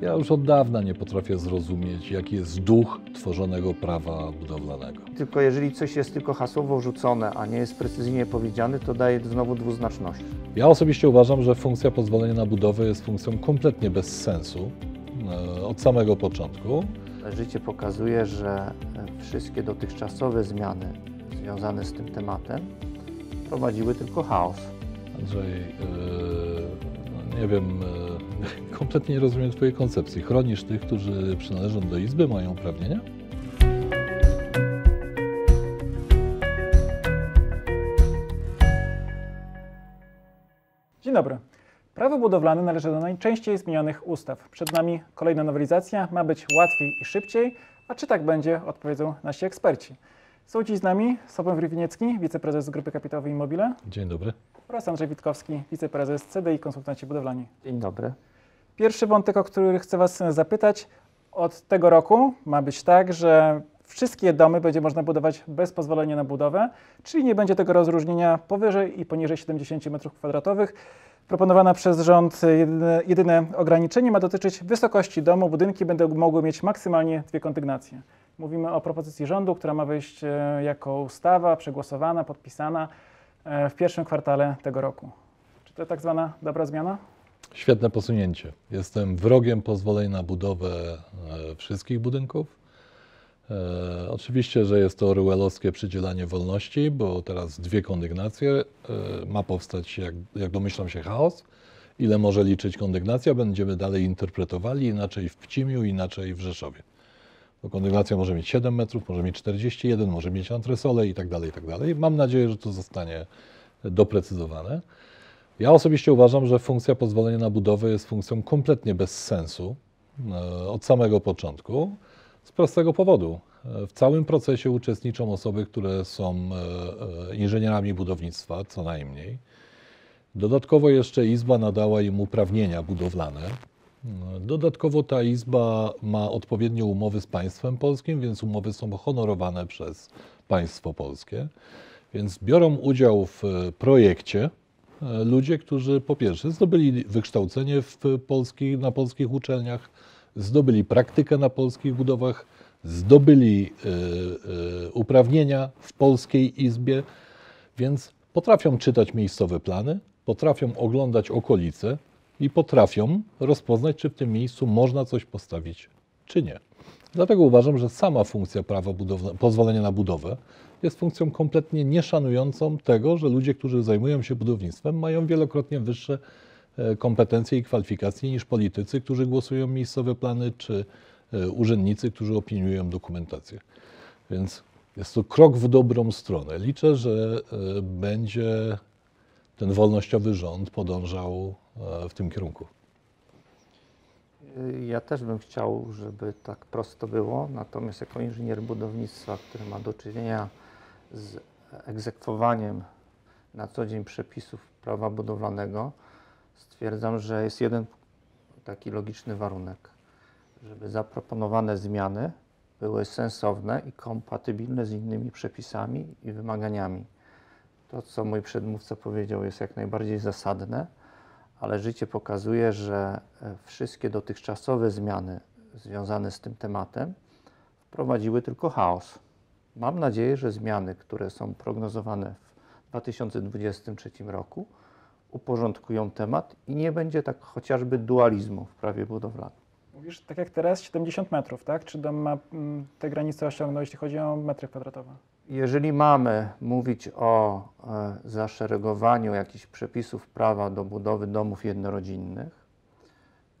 Ja już od dawna nie potrafię zrozumieć, jaki jest duch tworzonego prawa budowlanego. Tylko jeżeli coś jest tylko hasłowo rzucone, a nie jest precyzyjnie powiedziane, to daje znowu dwuznaczność. Ja osobiście uważam, że funkcja pozwolenia na budowę jest funkcją kompletnie bez sensu e, od samego początku. Życie pokazuje, że wszystkie dotychczasowe zmiany związane z tym tematem prowadziły tylko chaos. Andrzej, no nie wiem, e, kompletnie nie rozumiem Twojej koncepcji. Chronisz tych, którzy przynależą do Izby, mają uprawnienia? Dzień dobry. Prawo budowlane należy do najczęściej zmienianych ustaw. Przed nami kolejna nowelizacja. Ma być łatwiej i szybciej. A czy tak będzie, odpowiedzą nasi eksperci. Są dziś z nami Sławomir Winiecki, wiceprezes Grupy Kapitałowej Immobile Dzień dobry. oraz Andrzej Witkowski, wiceprezes CDI Konsultanci Budowlani. Dzień dobry. Pierwszy wątek, o który chcę Was zapytać. Od tego roku ma być tak, że wszystkie domy będzie można budować bez pozwolenia na budowę, czyli nie będzie tego rozróżnienia powyżej i poniżej 70 m2. Proponowane przez rząd jedyne, jedyne ograniczenie ma dotyczyć wysokości domu. Budynki będą mogły mieć maksymalnie dwie kondygnacje. Mówimy o propozycji rządu, która ma wejść e, jako ustawa przegłosowana, podpisana e, w pierwszym kwartale tego roku. Czy to tak zwana dobra zmiana? Świetne posunięcie. Jestem wrogiem pozwolenia na budowę e, wszystkich budynków. Oczywiście, że jest to orwellowskie przydzielanie wolności, bo teraz dwie kondygnacje. Ma powstać, jak, jak domyślam się, chaos. Ile może liczyć kondygnacja, będziemy dalej interpretowali inaczej w Pcimiu, inaczej w Rzeszowie. Bo kondygnacja może mieć 7 metrów, może mieć 41, może mieć antresole i tak dalej, i tak dalej. Mam nadzieję, że to zostanie doprecyzowane. Ja osobiście uważam, że funkcja pozwolenia na budowę jest funkcją kompletnie bez sensu e, od samego początku. Z prostego powodu. E, W całym procesie uczestniczą osoby, które są e, inżynierami budownictwa, co najmniej. Dodatkowo jeszcze Izba nadała im uprawnienia budowlane. Dodatkowo ta Izba ma odpowiednie umowy z państwem polskim, więc umowy są honorowane przez państwo polskie. Więc biorą udział w e, projekcie e, ludzie, którzy po pierwsze zdobyli wykształcenie w polskich, na polskich uczelniach, zdobyli praktykę na polskich budowach, zdobyli e, uprawnienia w polskiej izbie, więc potrafią czytać miejscowe plany, potrafią oglądać okolice i potrafią rozpoznać, czy w tym miejscu można coś postawić, czy nie. Dlatego uważam, że sama funkcja prawa pozwolenia na budowę jest funkcją kompletnie nieszanującą tego, że ludzie, którzy zajmują się budownictwem, mają wielokrotnie wyższe e, kompetencje i kwalifikacje niż politycy, którzy głosują miejscowe plany, czy e, urzędnicy, którzy opiniują dokumentację. Więc jest to krok w dobrą stronę. Liczę, że e, będzie ten wolnościowy rząd podążał e, w tym kierunku. Ja też bym chciał, żeby tak prosto było, natomiast jako inżynier budownictwa, który ma do czynienia z egzekwowaniem na co dzień przepisów prawa budowlanego, stwierdzam, że jest jeden taki logiczny warunek, żeby zaproponowane zmiany były sensowne i kompatybilne z innymi przepisami i wymaganiami. To, co mój przedmówca powiedział, jest jak najbardziej zasadne, ale życie pokazuje, że e, wszystkie dotychczasowe zmiany związane z tym tematem wprowadziły tylko chaos. Mam nadzieję, że zmiany, które są prognozowane w 2023 roku, uporządkują temat i nie będzie tak chociażby dualizmu w prawie budowlanym. Mówisz, tak jak teraz, 70 metrów, tak? Czy dom ma mm, te granice osiągnąć, jeśli chodzi o metry kwadratowe? Jeżeli mamy mówić o e, zaszeregowaniu jakichś przepisów prawa do budowy domów jednorodzinnych,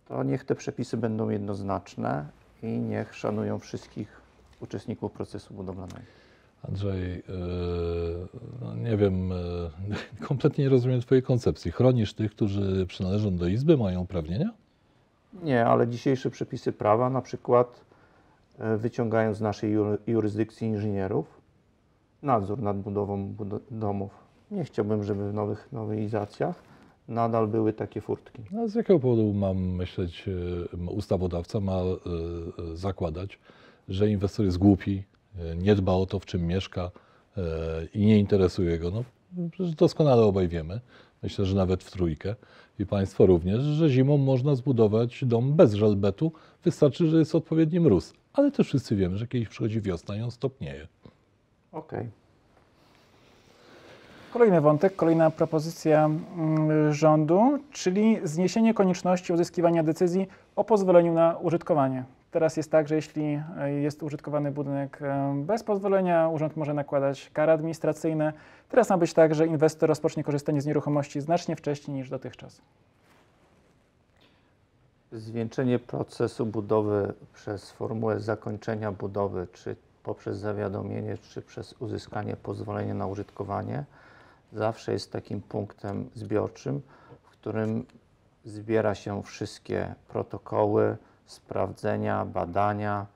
to niech te przepisy będą jednoznaczne i niech szanują wszystkich uczestników procesu budowlanego. Andrzej, no nie wiem, e, kompletnie nie rozumiem Twojej koncepcji. Chronisz tych, którzy przynależą do Izby, mają uprawnienia? Nie, ale dzisiejsze przepisy prawa, na przykład e, wyciągają z naszej jury- jurysdykcji inżynierów nadzór nad budową budo- domów. Nie chciałbym, żeby w nowych nowelizacjach nadal były takie furtki. Z jakiego powodu mam myśleć, e, ustawodawca ma e, zakładać, że inwestor jest głupi, nie dba o to, w czym mieszka i nie interesuje go? No, doskonale obaj wiemy, myślę, że nawet w trójkę i Państwo również, że zimą można zbudować dom bez żelbetu, wystarczy, że jest odpowiedni mróz. Ale też wszyscy wiemy, że kiedyś przychodzi wiosna i on stopnieje. Okej. Kolejny wątek, kolejna propozycja mm, rządu, czyli zniesienie konieczności uzyskiwania decyzji o pozwoleniu na użytkowanie. Teraz jest tak, że jeśli e, jest użytkowany budynek e, bez pozwolenia, urząd może nakładać kary administracyjne. Teraz ma być tak, że inwestor rozpocznie korzystanie z nieruchomości znacznie wcześniej niż dotychczas. Zwieńczenie procesu budowy przez formułę zakończenia budowy, czy poprzez zawiadomienie, czy przez uzyskanie pozwolenia na użytkowanie, zawsze jest takim punktem zbiorczym, w którym zbiera się wszystkie protokoły, sprawdzenia, badania,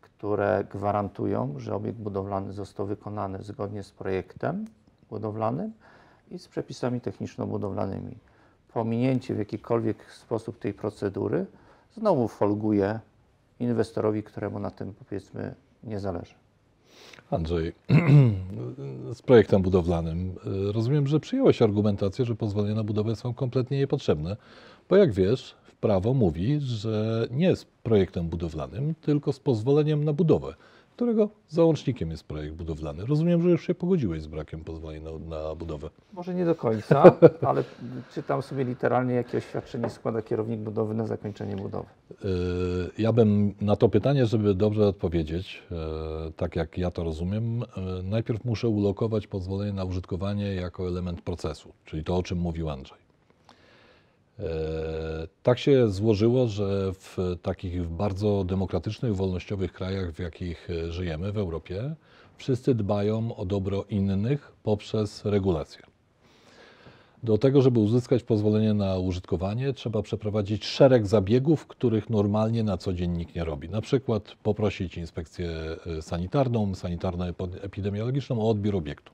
które gwarantują, że obiekt budowlany został wykonany zgodnie z projektem budowlanym i z przepisami techniczno-budowlanymi. Pominięcie w jakikolwiek sposób tej procedury znowu folguje inwestorowi, któremu na tym powiedzmy nie zależy. Andrzej, z projektem budowlanym y, rozumiem, że przyjąłeś argumentację, że pozwolenia na budowę są kompletnie niepotrzebne, bo jak wiesz, prawo mówi, że nie z projektem budowlanym, tylko z pozwoleniem na budowę, którego załącznikiem jest projekt budowlany. Rozumiem, że już się pogodziłeś z brakiem pozwolenia na, na budowę. Może nie do końca, ale czytam sobie literalnie, jakie oświadczenie składa kierownik budowy na zakończenie budowy. Y, Ja bym na to pytanie, żeby dobrze odpowiedzieć, y, tak jak ja to rozumiem, y, najpierw muszę ulokować pozwolenie na użytkowanie jako element procesu, czyli to, o czym mówił Andrzej. Y, Tak się złożyło, że w takich bardzo demokratycznych, wolnościowych krajach, w jakich y, żyjemy w Europie, wszyscy dbają o dobro innych poprzez regulacje. Do tego, żeby uzyskać pozwolenie na użytkowanie, trzeba przeprowadzić szereg zabiegów, których normalnie na co dzień nikt nie robi. Na przykład poprosić inspekcję y, sanitarną, sanitarno-epidemiologiczną o odbiór obiektu.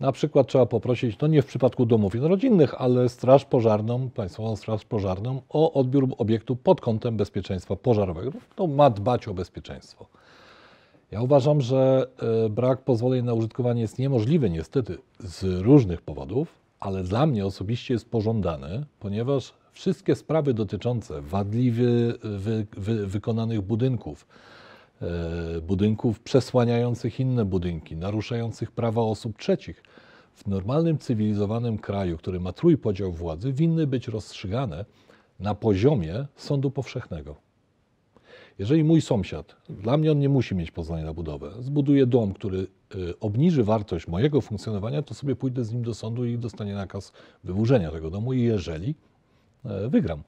Na przykład trzeba poprosić, no nie w przypadku domów jednorodzinnych, ale Straż Pożarną, Państwową Straż Pożarną o odbiór obiektu pod kątem bezpieczeństwa pożarowego. To ma dbać o bezpieczeństwo. Ja uważam, że e, brak pozwoleń na użytkowanie jest niemożliwy niestety z różnych powodów, ale dla mnie osobiście jest pożądany, ponieważ wszystkie sprawy dotyczące wadliwie wy, wy, wykonanych budynków, budynków przesłaniających inne budynki, naruszających prawa osób trzecich, w normalnym, cywilizowanym kraju, który ma trójpodział władzy, winny być rozstrzygane na poziomie sądu powszechnego. Jeżeli mój sąsiad, dla mnie on nie musi mieć pozwolenia na budowę, zbuduje dom, który y, obniży wartość mojego funkcjonowania, to sobie pójdę z nim do sądu i dostanie nakaz wyburzenia tego domu i jeżeli e, wygram.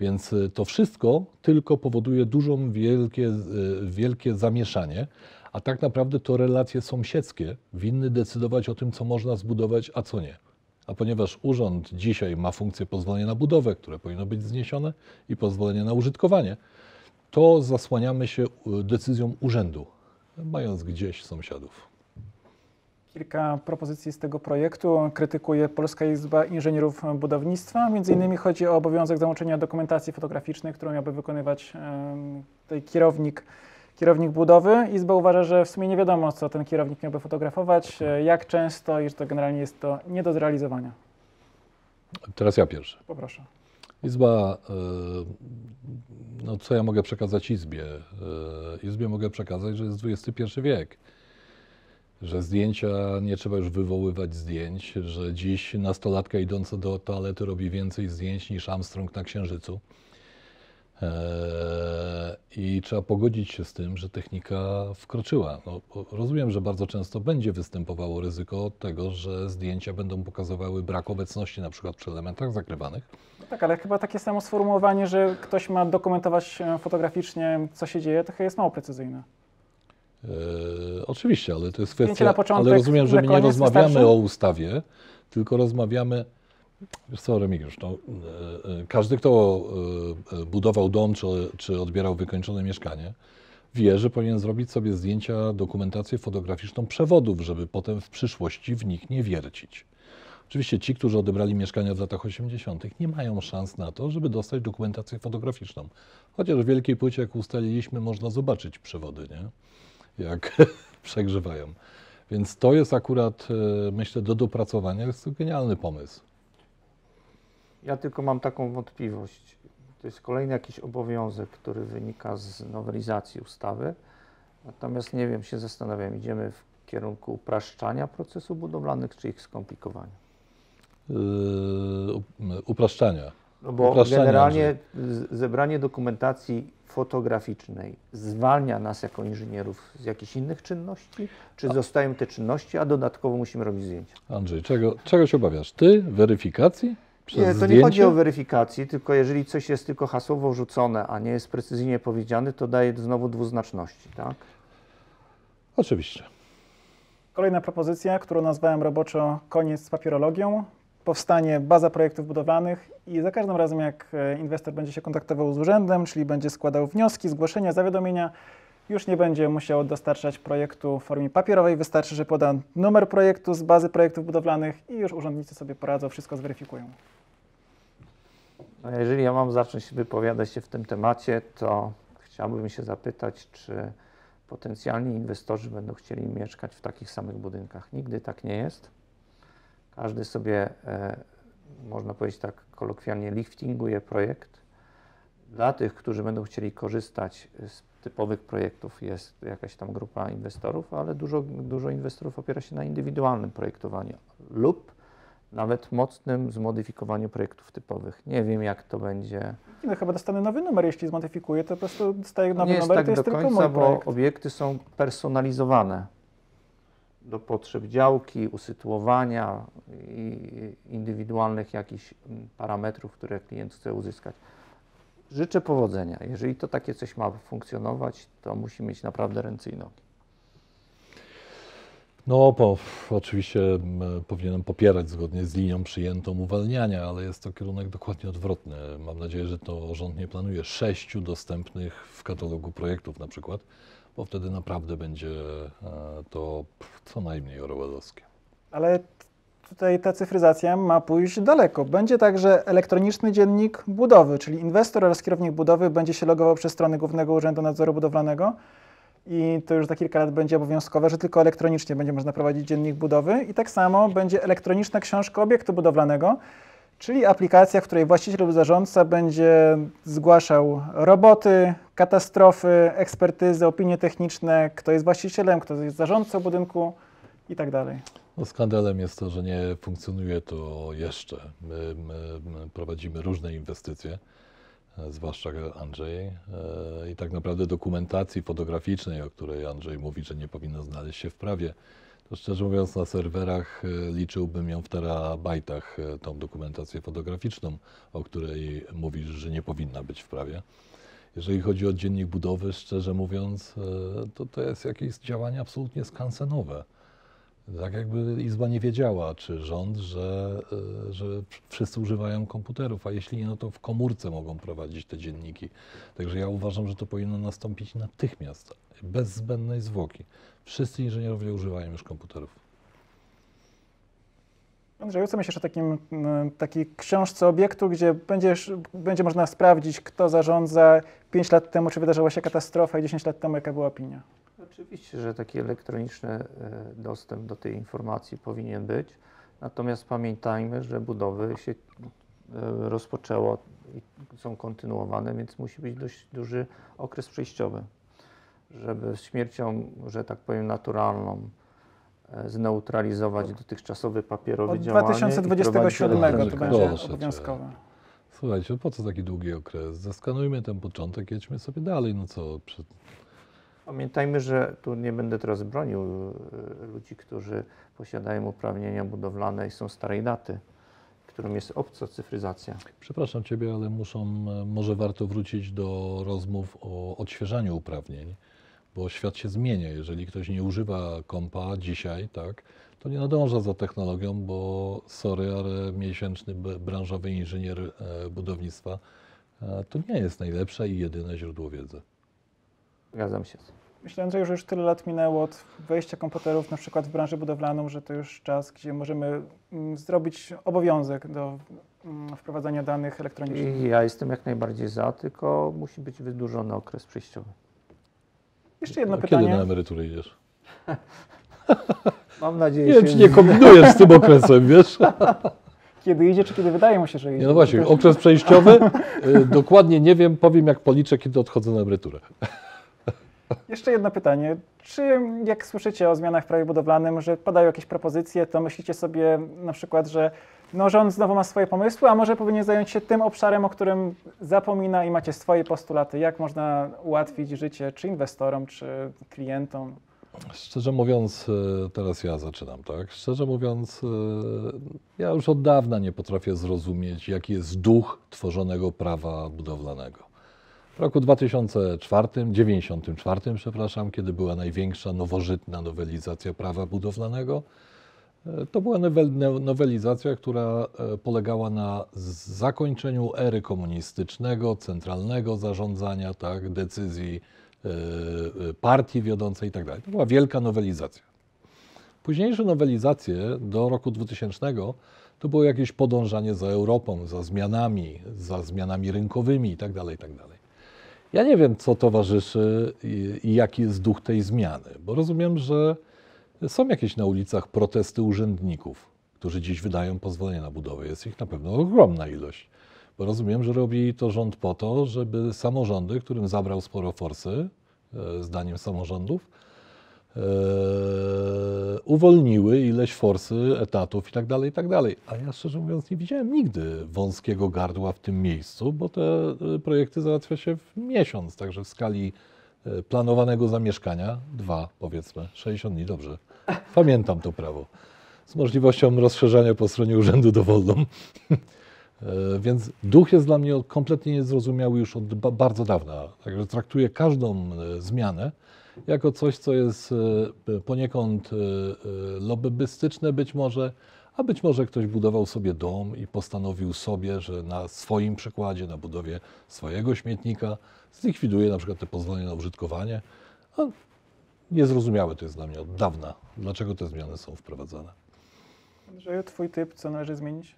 Więc y, to wszystko tylko powoduje dużą, wielkie, y, wielkie zamieszanie, a tak naprawdę to relacje sąsiedzkie winny decydować o tym, co można zbudować, a co nie. A ponieważ urząd dzisiaj ma funkcję pozwolenia na budowę, które powinno być zniesione, i pozwolenie na użytkowanie, to zasłaniamy się y, decyzją urzędu, mając gdzieś sąsiadów. Kilka propozycji z tego projektu krytykuje Polska Izba Inżynierów Budownictwa. Między innymi chodzi o obowiązek załączenia dokumentacji fotograficznej, którą miałby wykonywać tutaj kierownik, kierownik budowy. Izba uważa, że w sumie nie wiadomo, co ten kierownik miałby fotografować, e, jak często i że to generalnie jest to nie do zrealizowania. Teraz ja pierwszy. Poproszę. Izba, y, no co ja mogę przekazać Izbie? Y, Izbie mogę przekazać, że jest XXI wiek, że zdjęcia nie trzeba już wywoływać zdjęć, że dziś nastolatka idąca do toalety robi więcej zdjęć niż Armstrong na Księżycu. E, I trzeba pogodzić się z tym, że technika wkroczyła. No, rozumiem, że bardzo często będzie występowało ryzyko tego, że zdjęcia będą pokazywały brak obecności na przykład przy elementach zakrywanych. No tak, ale chyba takie samo sformułowanie, że ktoś ma dokumentować e, fotograficznie, co się dzieje, to chyba jest mało precyzyjne. E, oczywiście, ale to jest kwestia. na początek, ale rozumiem, że my nie rozmawiamy wystarczy? o ustawie, tylko rozmawiamy. Wiesz co, Remigiusz, no, e, e, każdy, kto budował dom czy, czy odbierał wykończone mieszkanie, wie, że powinien zrobić sobie zdjęcia, dokumentację fotograficzną przewodów, żeby potem w przyszłości w nich nie wiercić. Oczywiście ci, którzy odebrali mieszkania w latach 80., nie mają szans na to, żeby dostać dokumentację fotograficzną. Chociaż w wielkiej płycie, jak ustaliliśmy, można zobaczyć przewody, nie? Jak przegrzewają. Więc to jest akurat, e, myślę, do dopracowania. Jest to genialny pomysł. Ja tylko mam taką wątpliwość. To jest kolejny jakiś obowiązek, który wynika z nowelizacji ustawy. Natomiast nie wiem, się zastanawiam, idziemy w kierunku upraszczania procesów budowlanych czy ich skomplikowania? Yy, upraszczania. No bo generalnie zebranie dokumentacji fotograficznej zwalnia nas jako inżynierów z jakichś innych czynności? Czy zostają te czynności, a dodatkowo musimy robić zdjęcia? Andrzej, czego, czego się obawiasz? Ty? Weryfikacji? Przez Nie, to zdjęcie? nie chodzi o weryfikację, tylko jeżeli coś jest tylko hasłowo wrzucone, a nie jest precyzyjnie powiedziane, to daje znowu dwuznaczności, tak? Oczywiście. Kolejna propozycja, którą nazwałem roboczo koniec z papierologią. Powstanie baza projektów budowlanych i za każdym razem, jak e, inwestor będzie się kontaktował z urzędem, czyli będzie składał wnioski, zgłoszenia, zawiadomienia, już nie będzie musiał dostarczać projektu w formie papierowej. Wystarczy, że poda numer projektu z bazy projektów budowlanych i już urzędnicy sobie poradzą, wszystko zweryfikują. No, jeżeli ja mam zacząć wypowiadać się w tym temacie, to chciałbym się zapytać, czy potencjalni inwestorzy będą chcieli mieszkać w takich samych budynkach. Nigdy tak nie jest. Każdy sobie, e, można powiedzieć tak kolokwialnie, liftinguje projekt. Dla tych, którzy będą chcieli korzystać z typowych projektów, jest jakaś tam grupa inwestorów, ale dużo, dużo inwestorów opiera się na indywidualnym projektowaniu lub nawet mocnym zmodyfikowaniu projektów typowych. Nie wiem, jak to będzie. No, chyba dostanę nowy numer, jeśli zmodyfikuję, to po prostu dostaję nowy nie jest numer, tak to jest do tylko końca, mój bo projekt. obiekty są personalizowane do potrzeb działki, usytuowania i indywidualnych jakichś mm, parametrów, które klient chce uzyskać. Życzę powodzenia. Jeżeli to takie coś ma funkcjonować, to musi mieć naprawdę ręce i nogi. No, po, oczywiście m, powinienem popierać zgodnie z linią przyjętą uwalniania, ale jest to kierunek dokładnie odwrotny. Mam nadzieję, że to rząd nie planuje sześciu dostępnych w katalogu projektów na przykład, bo wtedy naprawdę będzie e, to co najmniej orwellowskie. Ale tutaj ta cyfryzacja ma pójść daleko. Będzie także elektroniczny dziennik budowy, czyli inwestor oraz kierownik budowy będzie się logował przez stronę Głównego Urzędu Nadzoru Budowlanego i to już za kilka lat będzie obowiązkowe, że tylko elektronicznie będzie można prowadzić dziennik budowy i tak samo będzie elektroniczna książka obiektu budowlanego, czyli aplikacja, w której właściciel lub zarządca będzie zgłaszał roboty, katastrofy, ekspertyzy, opinie techniczne, kto jest właścicielem, kto jest zarządcą budynku i tak dalej. No, skandalem jest to, że nie funkcjonuje to jeszcze. My, my, my prowadzimy różne inwestycje, e, zwłaszcza Andrzej, e, i tak naprawdę dokumentacji fotograficznej, o której Andrzej mówi, że nie powinna znaleźć się w prawie, to szczerze mówiąc na serwerach e, liczyłbym ją w terabajtach, tą dokumentację fotograficzną, o której mówisz, że nie powinna być w prawie. Jeżeli chodzi o dziennik budowy, szczerze mówiąc, e, to to jest jakieś działanie absolutnie skansenowe. Tak jakby Izba nie wiedziała, czy rząd, że, e, że wszyscy używają komputerów, a jeśli nie, no to w komórce mogą prowadzić te dzienniki. Także ja uważam, że to powinno nastąpić natychmiast, bez zbędnej zwłoki. Wszyscy inżynierowie używają już komputerów. Andrzeju, co myślisz o takim, mm, takiej książce obiektu, gdzie będziesz, będzie można sprawdzić, kto zarządza 5 lat temu, czy wydarzyła się katastrofa i 10 lat temu, jaka była opinia? Oczywiście, że taki elektroniczny e, dostęp do tej informacji powinien być. Natomiast pamiętajmy, że budowy się e, rozpoczęło i są kontynuowane, więc musi być dość duży okres przejściowy, żeby śmiercią, że tak powiem, naturalną zneutralizować dotychczasowy papierowy Od działanie. i 2027 wprowadzić to będzie Proszę cię. obowiązkowe. Słuchajcie, po co taki długi okres? Zaskanujmy ten początek, jedźmy sobie dalej. No co, przy- Pamiętajmy, że tu nie będę teraz bronił e, ludzi, którzy posiadają uprawnienia budowlane i są starej daty, którym jest obca cyfryzacja. Przepraszam Ciebie, ale muszą, e, może warto wrócić do rozmów o odświeżaniu uprawnień, bo świat się zmienia. Jeżeli ktoś nie używa kompa dzisiaj, tak, to nie nadąża za technologią, bo sorry, ale miesięczny branżowy inżynier e, budownictwa e, to nie jest najlepsze i jedyne źródło wiedzy. Zgadzam się. Myślę, że już tyle lat minęło od wejścia komputerów na przykład w branży budowlaną, że to już czas, gdzie możemy mm, zrobić obowiązek do mm, wprowadzania danych elektronicznych. I ja jestem jak najbardziej za, tylko musi być wydłużony okres przejściowy. Jeszcze jedno A Kiedy na pytanie. emeryturę idziesz? Mam nadzieję, Nie wiem, czy nie kombinujesz z tym okresem, wiesz? Kiedy idzie, czy kiedy wydaje mu się, że idzie? Nie, no właśnie, Też- okres przejściowy, y, dokładnie nie wiem, powiem jak policzę, kiedy odchodzę na emeryturę. Jeszcze jedno pytanie. Czy jak słyszycie o zmianach w prawie budowlanym, że padają jakieś propozycje, to myślicie sobie na przykład, że no, rząd znowu ma swoje pomysły, a może powinien zająć się tym obszarem, o którym zapomina i macie swoje postulaty, jak można ułatwić życie czy inwestorom, czy klientom? Szczerze mówiąc, y, teraz ja zaczynam, tak? Szczerze mówiąc, y, ja już od dawna nie potrafię zrozumieć, jaki jest duch tworzonego prawa budowlanego. W roku 2004, 94, przepraszam, kiedy była największa nowożytna nowelizacja prawa budowlanego, e, to była nowelizacja, która e, polegała na zakończeniu ery komunistycznego, centralnego zarządzania, tak, decyzji e, e, partii wiodącej i tak. To była wielka nowelizacja. Późniejsze nowelizacje do roku 2000 to było jakieś podążanie za Europą, za zmianami, za zmianami rynkowymi i tak dalej, i tak. Ja nie wiem, co towarzyszy i jaki jest duch tej zmiany, bo rozumiem, że są jakieś na ulicach protesty urzędników, którzy dziś wydają pozwolenie na budowę. Jest ich na pewno ogromna ilość. Bo rozumiem, że robi to rząd po to, żeby samorządy, którym zabrał sporo forsy, e, zdaniem samorządów, e, uwolniły ileś forsy, etatów i tak dalej, i tak. A ja szczerze mówiąc nie widziałem nigdy wąskiego gardła w tym miejscu, bo te e, projekty załatwia się w miesiąc, także w skali planowanego zamieszkania, dwa powiedzmy, 60 dni, dobrze. Pamiętam to prawo. Z możliwością rozszerzania po stronie urzędu dowolną. E, Więc duch jest dla mnie kompletnie niezrozumiały już od ba- bardzo dawna. Także traktuję każdą e, zmianę jako coś, co jest e, poniekąd lobbystyczne być może, a być może ktoś budował sobie dom i postanowił sobie, że na swoim przykładzie, na budowie swojego śmietnika zlikwiduje na przykład te pozwolenia na użytkowanie. Niezrozumiałe to jest dla mnie od dawna, dlaczego te zmiany są wprowadzane. Andrzeju, twój typ, co należy zmienić?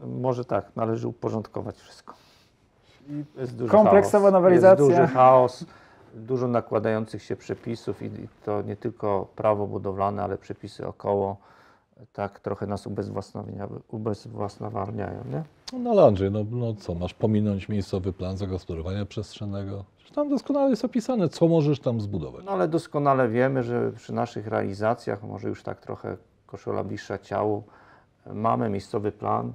Może tak, należy uporządkować wszystko. Jest duży Kompleksowa chaos. nowelizacja. Jest duży chaos, dużo nakładających się przepisów i to nie tylko prawo budowlane, ale przepisy około tak trochę nas ubezwłasnowolniają, nie? No ale Andrzej, no, no co, masz pominąć miejscowy plan zagospodarowania przestrzennego? Tam doskonale jest opisane, co możesz tam zbudować. No ale doskonale wiemy, że przy naszych realizacjach, może już tak trochę koszula bliższa ciału, mamy miejscowy plan,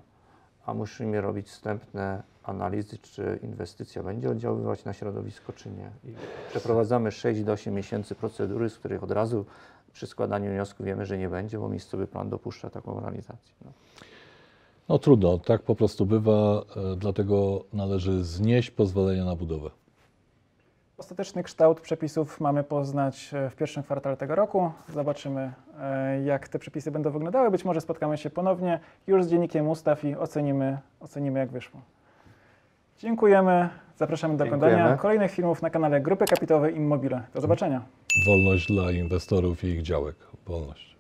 a musimy robić wstępne analizy, czy inwestycja będzie oddziaływać na środowisko, czy nie. I przeprowadzamy 6 do 8 miesięcy procedury, z których od razu przy składaniu wniosku wiemy, że nie będzie, bo miejscowy plan dopuszcza taką realizację. No. No trudno, tak po prostu bywa, e, dlatego należy znieść pozwolenia na budowę. Ostateczny kształt przepisów mamy poznać e, w pierwszym kwartale tego roku. Zobaczymy, e, jak te przepisy będą wyglądały. Być może spotkamy się ponownie już z dziennikiem ustaw i ocenimy, ocenimy jak wyszło. Dziękujemy. Zapraszamy do Dziękujemy. oglądania kolejnych filmów na kanale Grupy Kapitałowej Immobile. Do zobaczenia. Wolność dla inwestorów i ich działek. Wolność.